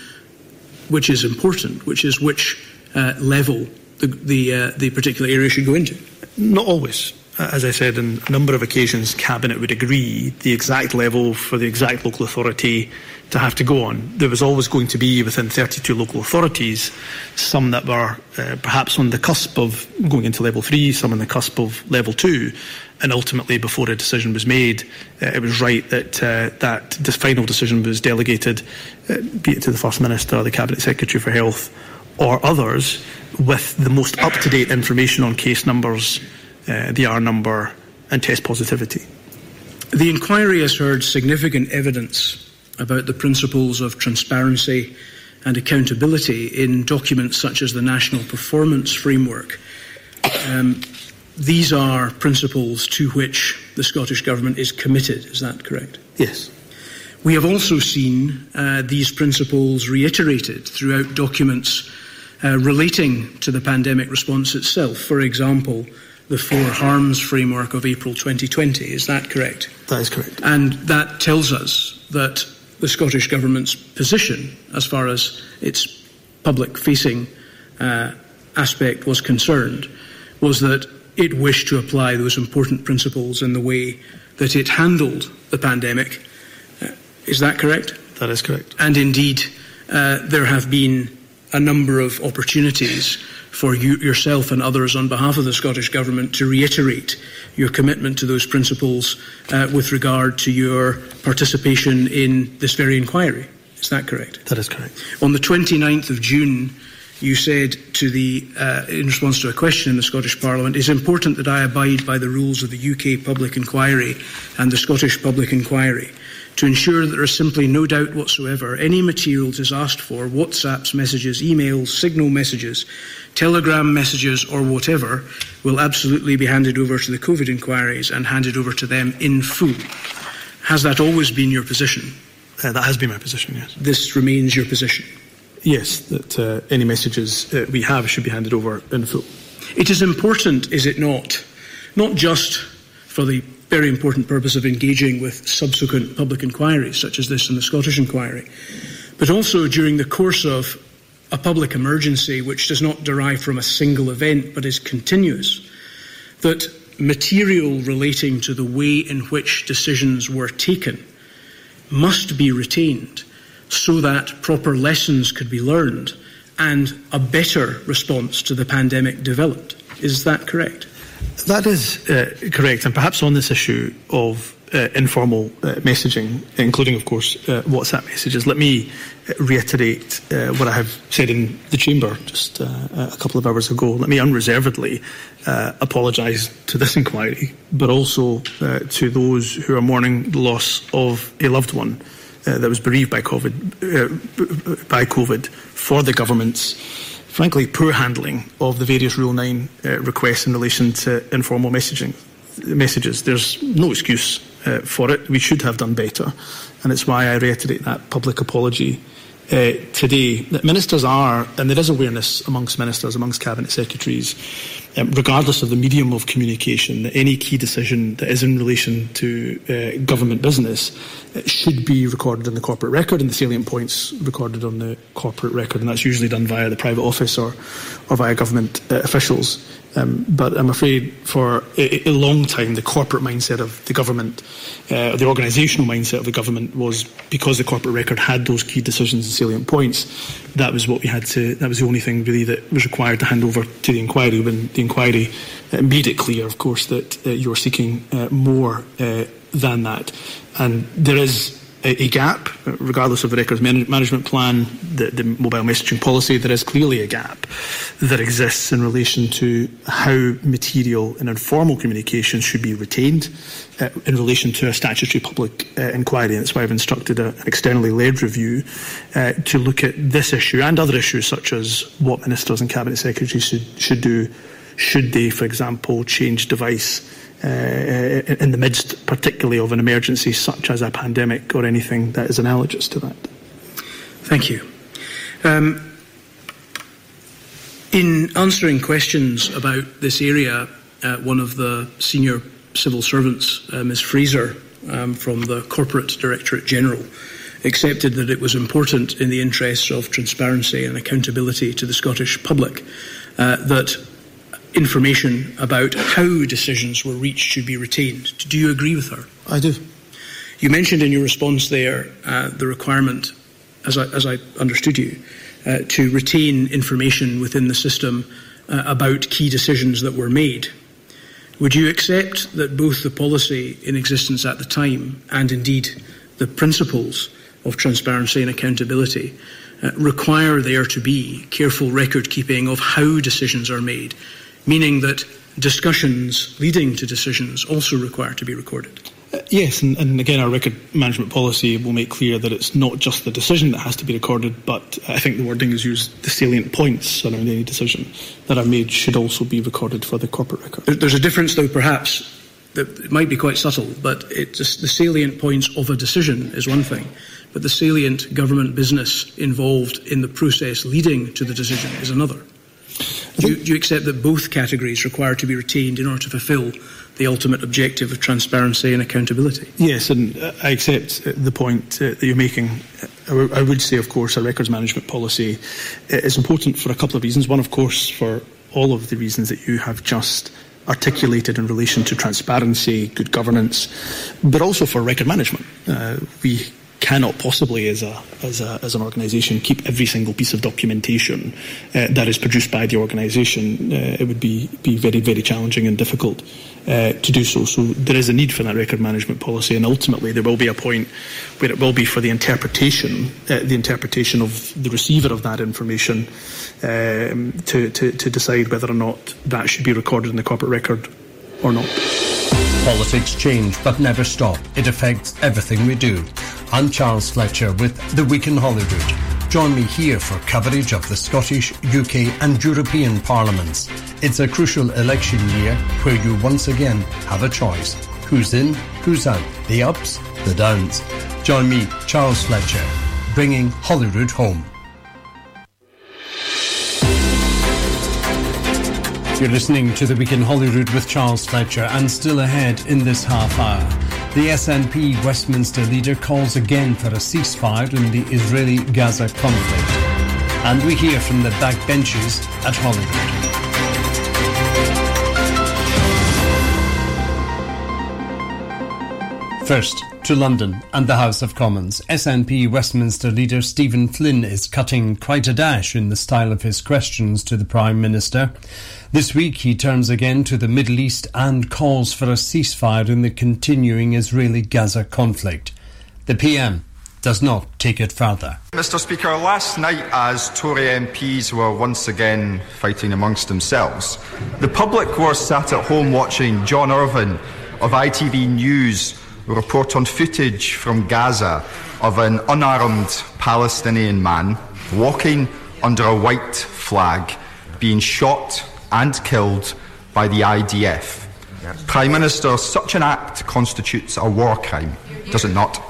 which is important, which is which uh, level the, the, uh, the particular area should go into? Not always. As I said, on a number of occasions, Cabinet would agree the exact level for the exact local authority to have to go on. There was always going to be within 32 local authorities some that were uh, perhaps on the cusp of going into level three, some on the cusp of level two, and ultimately, before a decision was made, uh, it was right that uh, that this final decision was delegated, uh, be it to the First Minister, the Cabinet Secretary for Health, or others, with the most up to date information on case numbers, uh, the R number, and test positivity. The inquiry has heard significant evidence about the principles of transparency and accountability in documents such as the National Performance Framework. Um, these are principles to which the Scottish Government is committed, is that correct? Yes. We have also seen uh, these principles reiterated throughout documents uh, relating to the pandemic response itself. For example, the Four Harms Framework of April 2020. Is that correct? That is correct. And that tells us that the Scottish Government's position, as far as its public facing uh, aspect was concerned, was that it wished to apply those important principles in the way that it handled the pandemic. Uh, is that correct? That is correct. And indeed, uh, there have been a number of opportunities for you, yourself and others on behalf of the Scottish Government to reiterate your commitment to those principles uh, with regard to your participation in this very inquiry. Is that correct? That is correct. On the 29th of June, you said to the, uh, in response to a question in the Scottish Parliament, it's important that I abide by the rules of the UK public inquiry and the Scottish public inquiry to ensure that there is simply no doubt whatsoever any materials is asked for, WhatsApps, messages, emails, signal messages, telegram messages, or whatever, will absolutely be handed over to the COVID inquiries and handed over to them in full. Has that always been your position? Uh, that has been my position, yes. This remains your position? Yes, that uh, any messages uh, we have should be handed over in full. It is important, is it not, not just for the very important purpose of engaging with subsequent public inquiries, such as this and the Scottish inquiry, but also during the course of a public emergency which does not derive from a single event but is continuous, that material relating to the way in which decisions were taken must be retained so that proper lessons could be learned and a better response to the pandemic developed. Is that correct? That is uh, correct. And perhaps on this issue of uh, informal uh, messaging, including, of course, uh, WhatsApp messages. Let me uh, reiterate uh, what I have said in the Chamber just a couple of hours ago. Let me unreservedly apologise to this inquiry, but also to those who are mourning the loss of a loved one Uh, that was bereaved by COVID, uh, by COVID for the government's frankly poor handling of the various Rule 9 uh, requests in relation to informal messaging messages. There's no excuse uh, for it. We should have done better, and it's why I reiterate that public apology uh, today. That ministers are, and there is awareness amongst ministers, amongst cabinet secretaries, um, regardless of the medium of communication, that any key decision that is in relation to uh, government business uh, should be recorded in the corporate record, and the salient points recorded on the corporate record, and that's usually done via the private office or, or via government uh, officials. Um, but I'm afraid for a, a, long time, the corporate mindset of the government, uh, the organisational mindset of the government was because the corporate record had those key decisions and salient points, that was what we had to, that was the only thing really that was required to hand over to the inquiry. When the inquiry uh, made it clear, of course, that uh, you're seeking uh, more uh, than that. And there is a, gap, regardless of the records man- management plan, the, the mobile messaging policy, there is clearly a gap that exists in relation to how material and informal communication should be retained uh, in relation to a statutory public uh, inquiry. And that's why I've instructed a, an externally led review uh, to look at this issue and other issues such as what ministers and cabinet secretaries should, should do should they, for example, change device in the midst, particularly of an emergency such as a pandemic or anything that is analogous to that. Thank you. Um, in answering questions about this area, uh, one of the senior civil servants, uh, Ms. Fraser, um, from the Corporate Directorate General, accepted that it was important in the interests of transparency and accountability to the Scottish public uh, that information about how decisions were reached should be retained. Do you agree with her? I do. You mentioned in your response there uh, the requirement, as I, as I understood you, uh, to retain information within the system uh, about key decisions that were made. Would you accept that both the policy in existence at the time and indeed the principles of transparency and accountability uh, require there to be careful record keeping of how decisions are made meaning that discussions leading to decisions also require to be recorded. Uh, yes, and, and, again, our record management policy will make clear that it's not just the decision that has to be recorded, but I think the wording is used the salient points around any decision that are made should also be recorded for the corporate record. There's a difference, though, perhaps. That it might be quite subtle, but just, the salient points of a decision is one thing, but the salient government business involved in the process leading to the decision is another. Do you, do you accept that both categories require to be retained in order to fulfil the ultimate objective of transparency and accountability? Yes, and uh, I accept uh, the point uh, that you're making. I would say, of course, a records management policy is important for a couple of reasons. One, of course, for all of the reasons that you have just articulated in relation to transparency, good governance, but also for record management. Uh, we cannot possibly, as, a, as, a, as an organisation, keep every single piece of documentation uh, that is produced by the organisation. Uh, it would be, be very, very challenging and difficult uh, to do so. So there is a need for that record management policy, and ultimately there will be a point where it will be for the interpretation, uh, the interpretation of the receiver of that information, um, to, to, to decide whether or not that should be recorded in the corporate record or not. Politics change, but never stop. It affects everything we do. I'm Charles Fletcher with The Week in Holyrood. Join me here for coverage of the Scottish, UK and European parliaments. It's a crucial election year where you once again have a choice. Who's in, who's out, the ups, the downs. Join me, Charles Fletcher, bringing Holyrood home. You're listening to The Week in Holyrood with Charles Fletcher and still ahead in this half hour. The SNP Westminster leader calls again for a ceasefire in the Israeli-Gaza conflict. And we hear from the backbenchers at Holyrood. First, to London and the House of Commons. SNP Westminster leader Stephen Flynn is cutting quite a dash in the style of his questions to the Prime Minister. This week he turns again to the Middle East and calls for a ceasefire in the continuing Israeli Gaza conflict. The PM does not take it further. Mr. Speaker, last night, as Tory MPs were once again fighting amongst themselves, the public were sat at home watching John Irvine of ITV News report on footage from Gaza of an unarmed Palestinian man walking under a white flag being shot and killed by the IDF. Prime Minister, such an act constitutes a war crime, does it not?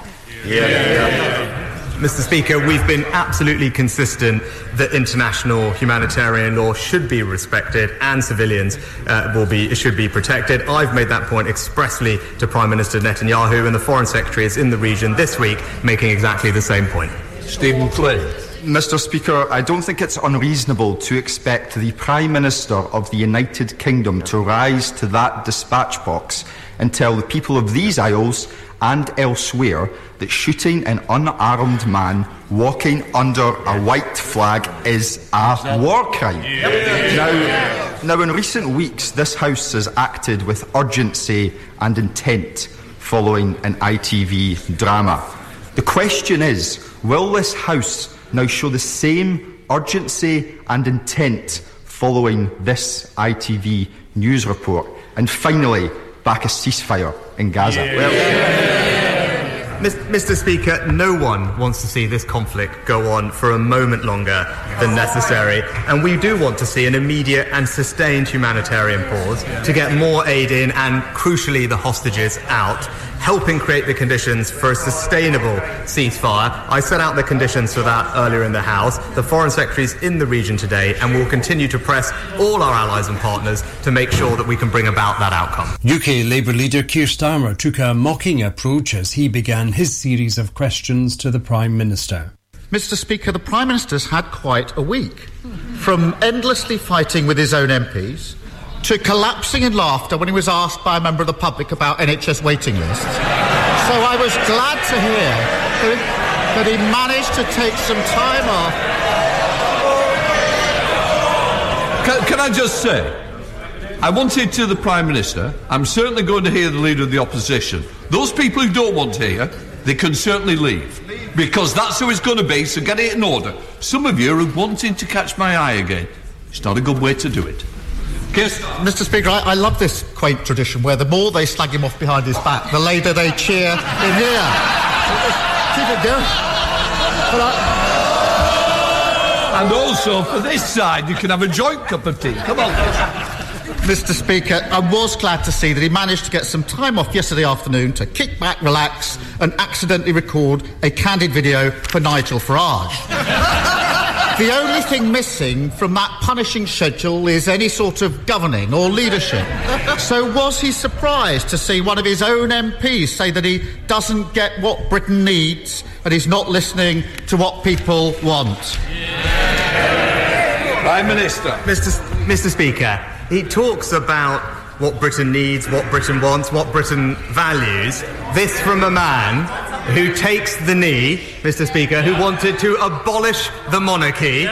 Yeah. yeah. Mr. Speaker, we've been absolutely consistent that international humanitarian law should be respected and civilians uh, will be, should be protected. I've made that point expressly to Prime Minister Netanyahu, and the Foreign Secretary is in the region this week making exactly the same point. Stephen Flynn. Mr. Speaker, I don't think it's unreasonable to expect the Prime Minister of the United Kingdom to rise to that dispatch box and tell the people of these Isles and elsewhere that shooting an unarmed man walking under a white flag is a war crime. Now, now, in recent weeks, this House has acted with urgency and intent following an ITV drama. The question is will this House now show the same urgency and intent following this ITV news report? And finally, back a ceasefire in Gaza. Yeah. Well, Mr. Speaker, no one wants to see this conflict go on for a moment longer than necessary, and we do want to see an immediate and sustained humanitarian pause to get more aid in and, crucially, the hostages out helping create the conditions for a sustainable ceasefire. I set out the conditions for that earlier in the House. The Foreign Secretary is in the region today and will continue to press all our allies and partners to make sure that we can bring about that outcome. UK Labour leader Keir Starmer took a mocking approach as he began his series of questions to the Prime Minister. Mr. Speaker, the Prime Minister's had quite a week. From endlessly fighting with his own MPs to collapsing in laughter when he was asked by a member of the public about NHS waiting lists. So I was glad to hear that he managed to take some time off. Can, can I just say, I wanted to the Prime Minister, I'm certainly going to hear the Leader of the Opposition. Those people who don't want to hear, they can certainly leave. Because that's who it's going to be, so get it in order. Some of you are wanting to catch my eye again. It's not a good way to do it. Yes, Mr. Speaker, I, I, love this quaint tradition where the more they slag him off behind his back, the later they cheer in here. Keep it going. I... And also, for this side, you can have a joint cup of tea. Come on. Mr. Speaker, I was glad to see that he managed to get some time off yesterday afternoon to kick back, relax, and accidentally record a candid video for Nigel Farage. The only thing missing from that punishing schedule is any sort of governing or leadership. So was he surprised to see one of his own MPs say that he doesn't get what Britain needs and he's not listening to what people want? Prime Minister. Mr. Mr. Speaker, he talks about what Britain needs, what Britain wants, what Britain values. This from a man who takes the knee, Mr. Speaker, who wanted to abolish the monarchy,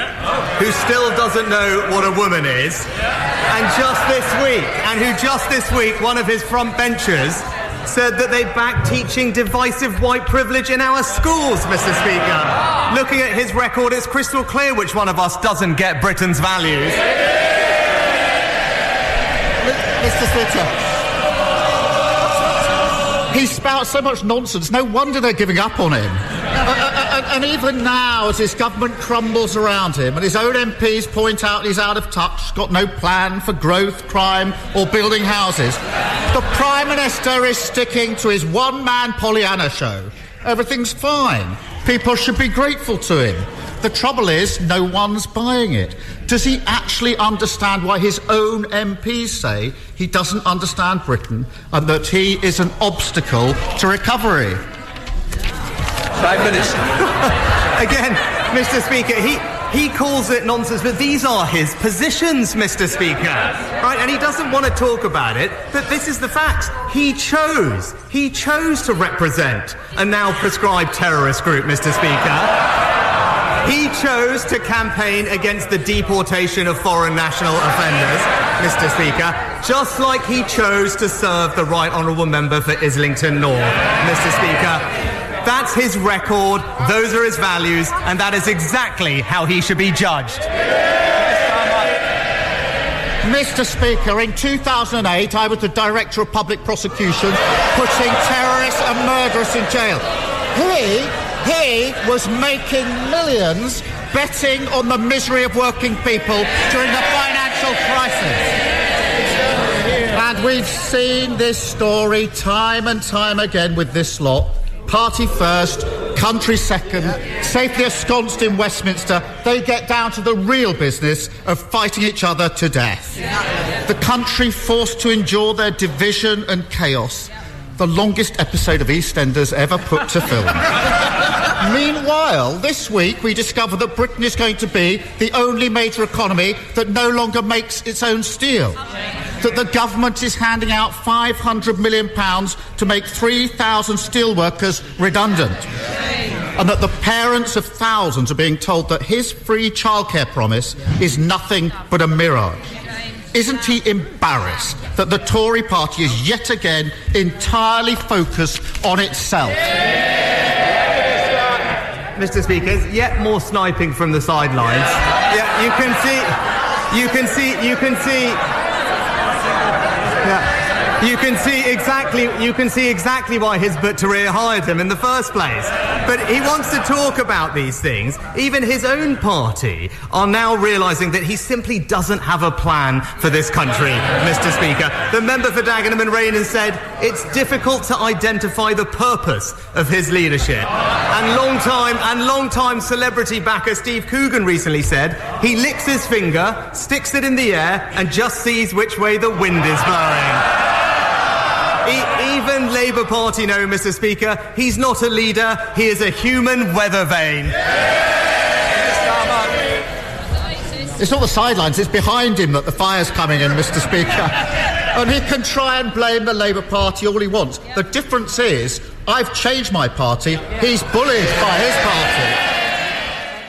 who still doesn't know what a woman is, and just this week, and who just this week, one of his front benchers said that they back teaching divisive white privilege in our schools, Mr. Speaker. Looking at his record, it's crystal clear which one of us doesn't get Britain's values. Mr. Speaker. He spouts so much nonsense, no wonder they're giving up on him. and, and, even now, as his government crumbles around him and his own MPs point out he's out of touch, got no plan for growth, crime, or building houses, the Prime Minister is sticking to his one man Pollyanna show. Everything's fine. People should be grateful to him. The trouble is, no one's buying it. Does he actually understand why his own MPs say he doesn't understand Britain and that he is an obstacle to recovery? Five minutes. Again, Mr. Speaker, he, He calls it nonsense, but these are his positions, Mr. Speaker. Right? And he doesn't want to talk about it, but this is the facts. He chose, he chose to represent a now prescribed terrorist group, Mr. Speaker. He chose to campaign against the deportation of foreign national offenders, Mr. Speaker, just like he chose to serve the Right Honourable Member for Islington North, Mr. Speaker. That's his record, those are his values, and that is exactly how he should be judged. Mr. Speaker, in 2008, I was the Director of Public Prosecutions, putting terrorists and murderers in jail. He he was making millions betting on the misery of working people during the financial crisis. And we've seen this story time and time again with this lot. Party first, country second, safely ensconced in Westminster, they get down to the real business of fighting each other to death. The country forced to endure their division and chaos, the longest episode of EastEnders ever put to film. Meanwhile, this week we discover that Britain is going to be the only major economy that no longer makes its own steel. That the government is handing out £500 million to make 3,000 steelworkers redundant. And that the parents of thousands are being told that his free childcare promise is nothing but a mirage. Isn't he embarrassed that the Tory party is yet again entirely focused on itself? Mr. Speaker, yet more sniping from the sidelines. Yeah, you can see, you can see, you can see. You can see exactly you can see exactly why Hizb ut-Tahrir hired him in the first place. But he wants to talk about these things. Even his own party are now realizing that he simply doesn't have a plan for this country, Mr. Speaker. The member for Dagenham and Rainham said it's difficult to identify the purpose of his leadership. And long time and long time celebrity backer Steve Coogan recently said he licks his finger, sticks it in the air, and just sees which way the wind is blowing. Even Labour Party know, Mr. Speaker, he's not a leader, he is a human weather vane. It's not the sidelines, it's behind him that the fire's coming in, Mr. Speaker. and he can try and blame the Labour Party all he wants. The difference is, I've changed my party, he's bullied by his party.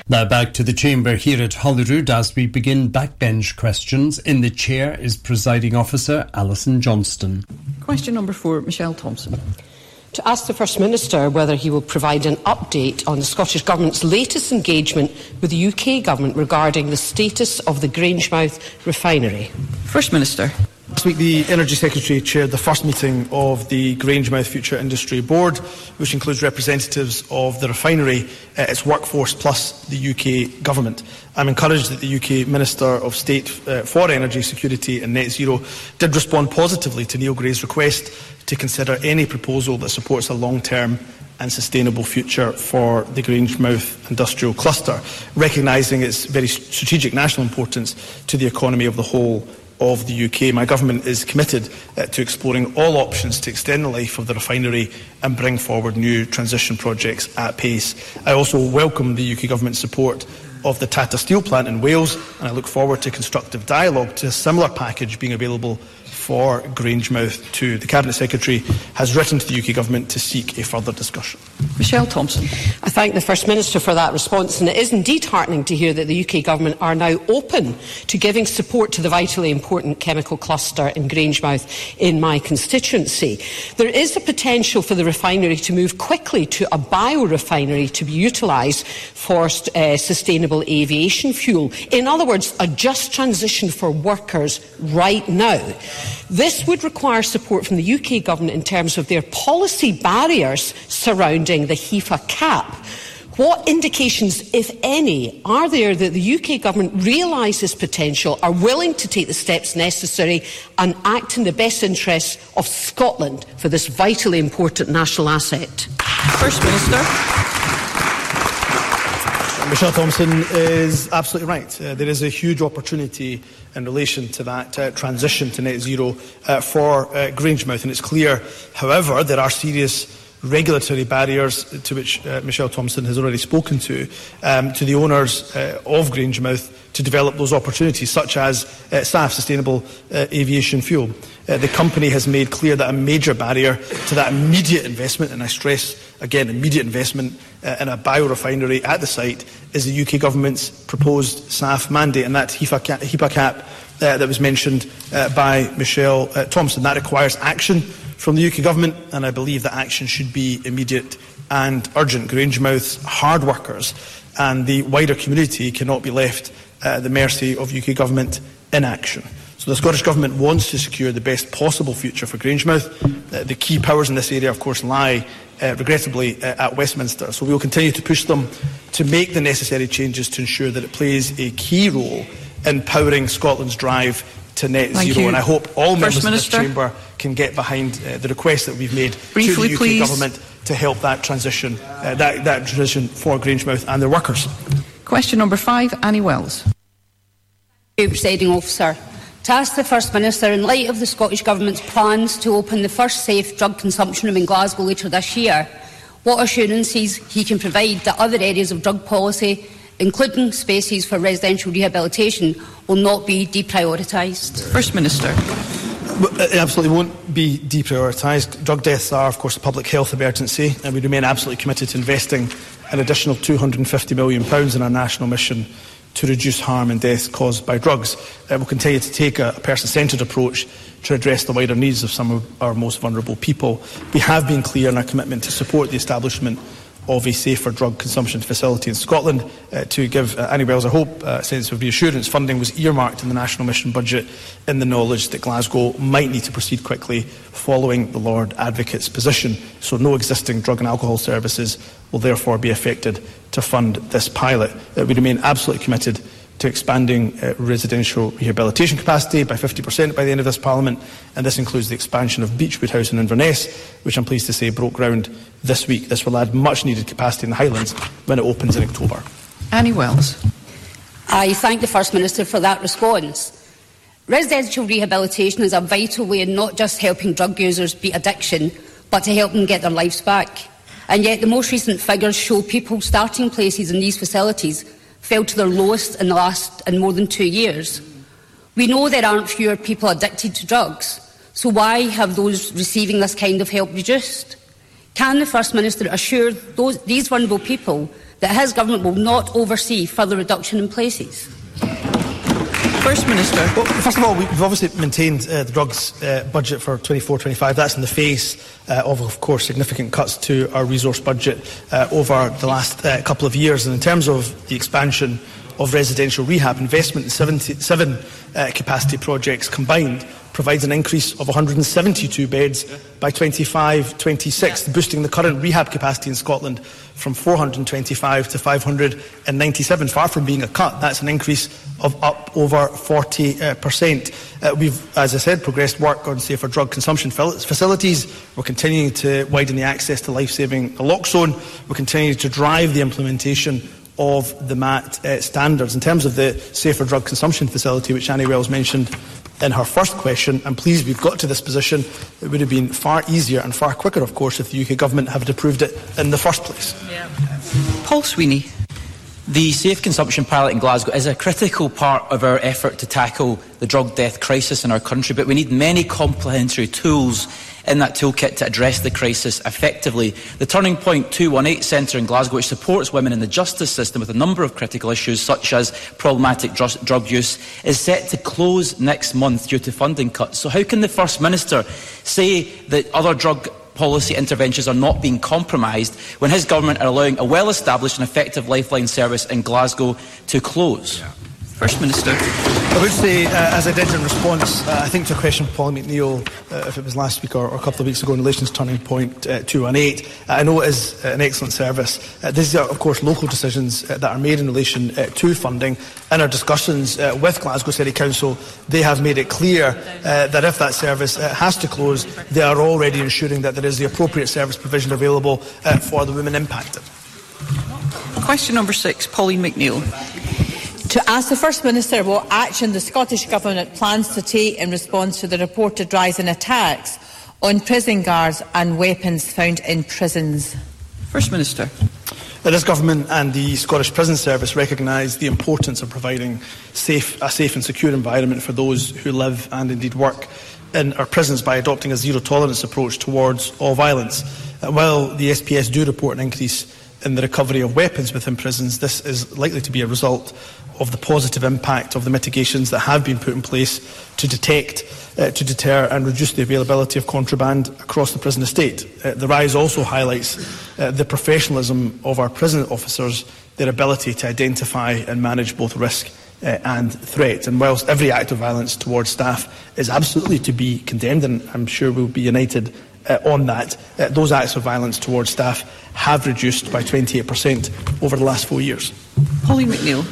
Now back to the chamber here at Holyrood as we begin backbench questions. In the chair is presiding officer Alison Johnstone. Question number four, Michelle Thompson. To ask the First Minister whether he will provide an update on the Scottish Government's latest engagement with the UK Government regarding the status of the Grangemouth refinery. First Minister. Last week, the Energy Secretary chaired the first meeting of the Grangemouth Future Industry Board, which includes representatives of the refinery, uh, its workforce, plus the UK Government. I'm encouraged that the UK Minister of State uh, for Energy Security and Net Zero did respond positively to Neil Gray's request to consider any proposal that supports a long-term and sustainable future for the Grangemouth industrial cluster, recognising its very strategic national importance to the economy of the whole of the UK. My government is committed uh, to exploring all options to extend the life of the refinery and bring forward new transition projects at pace. I also welcome the UK government's support of the Tata Steel plant in Wales and I look forward to constructive dialogue to a similar package being available for Grangemouth to The Cabinet Secretary has written to the UK Government to seek a further discussion. Michelle Thompson. I thank the First Minister for that response and it is indeed heartening to hear that the UK Government are now open to giving support to the vitally important chemical cluster in Grangemouth in my constituency. There is a potential for the refinery to move quickly to a biorefinery to be utilised for uh, sustainable aviation fuel. In other words, a just transition for workers right now. This would require support from the UK Government in terms of their policy barriers surrounding the HEFA cap. What indications, if any, are there that the UK Government realises potential, are willing to take the steps necessary and act in the best interests of Scotland for this vitally important national asset? First Minister. Michelle Thompson is absolutely right. Uh, there is a huge opportunity in relation to that uh, transition to net zero uh, for uh, Grangemouth, and it's clear, however, there are serious regulatory barriers to which uh, Michelle Thompson has already spoken to, um, to the owners uh, of Grangemouth to develop those opportunities, such as uh, SAF, Sustainable Aviation Fuel. Uh, the company has made clear that a major barrier to that immediate investment, and I stress again immediate investment uh, in a biorefinery at the site, is the UK government's proposed SAF mandate, and that HEFA cap, HEFA cap uh, that was mentioned uh, by Michelle uh, Thompson. That requires action from the UK government, and I believe that action should be immediate and urgent. Grangemouth's hard workers and the wider community cannot be left at the mercy of UK government inaction. So the Scottish Government wants to secure the best possible future for Grangemouth. Uh, the key powers in this area, of course, lie, uh, regrettably, uh, at Westminster. So we will continue to push them to make the necessary changes to ensure that it plays a key role in powering Scotland's drive to net Thank zero. you. And I hope all First members Minister. of this chamber can get behind uh, the request that we've made Briefly, to the UK please. government to help that transition, uh, that, that transition for Grangemouth and their workers. Question number five, Annie Wells. you, Presiding Officer. To ask the First Minister, in light of the Scottish Government's plans to open the first safe drug consumption room in Glasgow later this year, what assurances he can provide that other areas of drug policy, including spaces for residential rehabilitation, will not be deprioritised? First Minister. It absolutely won't be deprioritised. Drug deaths are, of course, a public health emergency, and we remain absolutely committed to investing an additional £250 million in our national mission to reduce harm and death caused by drugs. Uh, we'll continue to take a, a person-centred approach to address the wider needs of some of our most vulnerable people. We have been clear in our commitment to support the establishment of a safer drug consumption facility in Scotland. Uh, to give uh, Annie Wells, I hope, uh, a sense of reassurance, funding was earmarked in the National Mission budget in the knowledge that Glasgow might need to proceed quickly following the Lord Advocate's position. So no existing drug and alcohol services will therefore be affected to fund this pilot. Uh, we remain absolutely committed to expanding uh, residential rehabilitation capacity by 50% by the end of this Parliament, and this includes the expansion of Beechwood House in Inverness, which I'm pleased to say broke ground this week. This will add much needed capacity in the Highlands when it opens in October. Annie Wells. I thank the First Minister for that response. Residential rehabilitation is a vital way in not just helping drug users beat addiction, but to help them get their lives back. And yet the most recent figures show people starting places in these facilities fell to their lowest in the last in more than two years. We know there aren't fewer people addicted to drugs, so why have those receiving this kind of help reduced? Can the First Minister assure those, these vulnerable people that his government will not oversee further reduction in places? First Minister. Well, first of all, we've obviously maintained uh, the drugs uh, budget for 24-25. That's in the face uh, of, of course, significant cuts to our resource budget uh, over the last uh, couple of years. And in terms of the expansion of residential rehab, investment in 70, seven uh, capacity projects combined provides an increase of 172 beds by 25-26, boosting the current rehab capacity in Scotland from 425 to 597, far from being a cut. That's an increase of up over 40%. Uh, we've, as I said, progressed work on safer drug consumption facilities. We're continuing to widen the access to life-saving naloxone. We're continuing to drive the implementation of the MAT uh, standards. In terms of the safer drug consumption facility, which Annie Wells mentioned in her first question, I'm pleased we've got to this position. It would have been far easier and far quicker, of course, if the UK Government had approved it in the first place. Paul Sweeney. The safe consumption pilot in Glasgow is a critical part of our effort to tackle the drug death crisis in our country, but we need many complementary tools in that toolkit to address the crisis effectively. The Turning Point 218 Centre in Glasgow, which supports women in the justice system with a number of critical issues such as problematic dr- drug use, is set to close next month due to funding cuts. So how can the First Minister say that other drug policy interventions are not being compromised when his government are allowing a well-established and effective lifeline service in Glasgow to close? First Minister. I would say, uh, as I did in response, uh, I think to a question from Pauline McNeill, uh, if it was last week or, or a couple of weeks ago in relation to Turning Point uh, 218, uh, I know it is uh, an excellent service. Uh, these are, of course, local decisions uh, that are made in relation uh, to funding. In our discussions uh, with Glasgow City Council, they have made it clear uh, that if that service uh, has to close, they are already ensuring that there is the appropriate service provision available uh, for the women impacted. Question number six, Pauline McNeill. To ask the First Minister what action the Scottish Government plans to take in response to the reported rise in attacks on prison guards and weapons found in prisons? First Minister. This government and the Scottish Prison Service recognise the importance of providing safe, a safe and secure environment for those who live and indeed work in our prisons by adopting a zero tolerance approach towards all violence. Uh, while the SPS do report an increase in the recovery of weapons within prisons, this is likely to be a result of the positive impact of the mitigations that have been put in place to detect, uh, to deter and reduce the availability of contraband across the prison estate. Uh, the rise also highlights uh, the professionalism of our prison officers, their ability to identify and manage both risk uh, and threat. And whilst every act of violence towards staff is absolutely to be condemned, and I'm sure we'll be united uh, on that, uh, those acts of violence towards staff have reduced by 28% over the last four years. Pauline McNeill.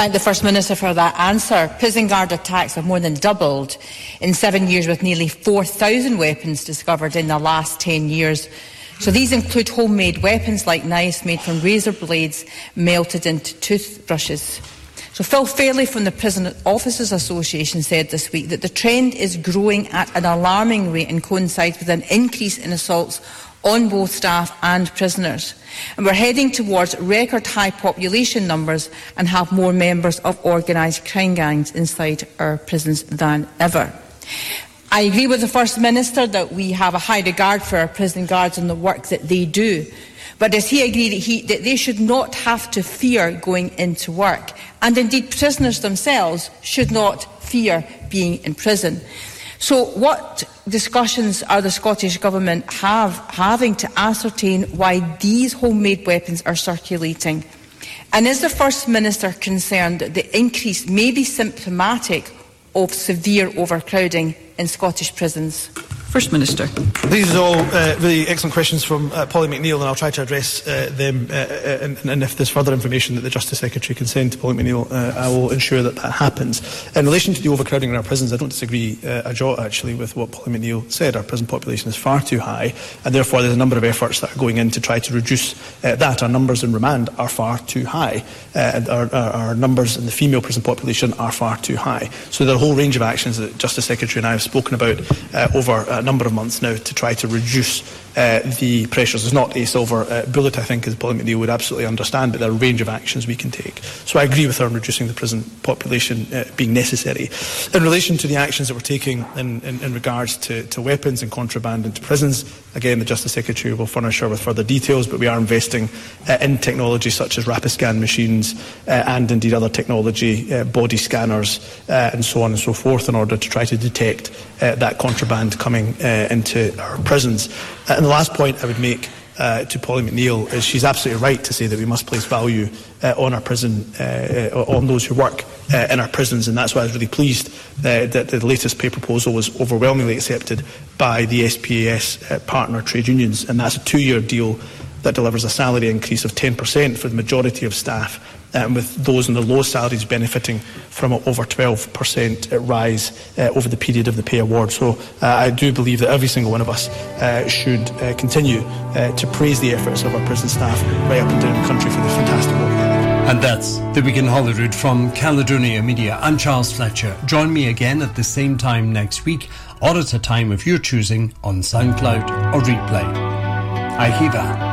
Thank the First Minister for that answer. Prison guard attacks have more than doubled in seven years, with nearly 4,000 weapons discovered in the last 10 years. So these include homemade weapons like knives made from razor blades melted into toothbrushes. So Phil Fairlie from the Prison Officers Association said this week that the trend is growing at an alarming rate and coincides with an increase in assaults on both staff and prisoners. And we're heading towards record high population numbers and have more members of organised crime gangs inside our prisons than ever. I agree with the First Minister that we have a high regard for our prison guards and the work that they do. But does he agree that, he, that they should not have to fear going into work? And indeed, prisoners themselves should not fear being in prison. So, what discussions are the Scottish Government have, having to ascertain why these homemade weapons are circulating? And is the First Minister concerned that the increase may be symptomatic of severe overcrowding in Scottish prisons? First Minister. These are all uh, really excellent questions from uh, Pauline McNeill, and I'll try to address uh, them. Uh, uh, and, and, if there's further information that the Justice Secretary can send to Pauline McNeill, uh, I will ensure that that happens. In relation to the overcrowding in our prisons, I don't disagree a jot actually with what Pauline McNeill said. Our prison population is far too high, and therefore there's a number of efforts that are going in to try to reduce that. Our numbers in remand are far too high, and our, our, our, numbers in the female prison population are far too high. So there are a whole range of actions that Justice Secretary and I have spoken about over a number of months now to try to reduce uh, the pressures. There's not a silver uh, bullet, I think, as McNeill would absolutely understand, but there are a range of actions we can take. So I agree with her on reducing the prison population uh, being necessary. In relation to the actions that we're taking in, in, in regards to, to, weapons and contraband into prisons, again, the Justice Secretary will furnish her with further details, but we are investing uh, in technology such as rapid scan machines uh, and indeed other technology, body scanners, and so on and so forth, in order to try to detect that contraband coming into our prisons. Uh, and the last point I would make uh, to Pauline McNeill is she's absolutely right to say that we must place value uh, on our prison, uh, uh on those who work uh, in our prisons, and that's why I was really pleased that the latest pay proposal was overwhelmingly accepted by the SPS partner trade unions, and that's a two-year deal that delivers a salary increase of 10% for the majority of staff um, with those in the low salaries benefiting from an over 12% uh, rise uh, over the period of the pay award. So uh, I do believe that every single one of us uh, should uh, continue uh, to praise the efforts of our prison staff right up and down the country for the fantastic work they do. And that's the Week in Holyrood from Caledonia Media. I'm Charles Fletcher. Join me again at the same time next week or at a time of your choosing on SoundCloud or replay. Aihiva.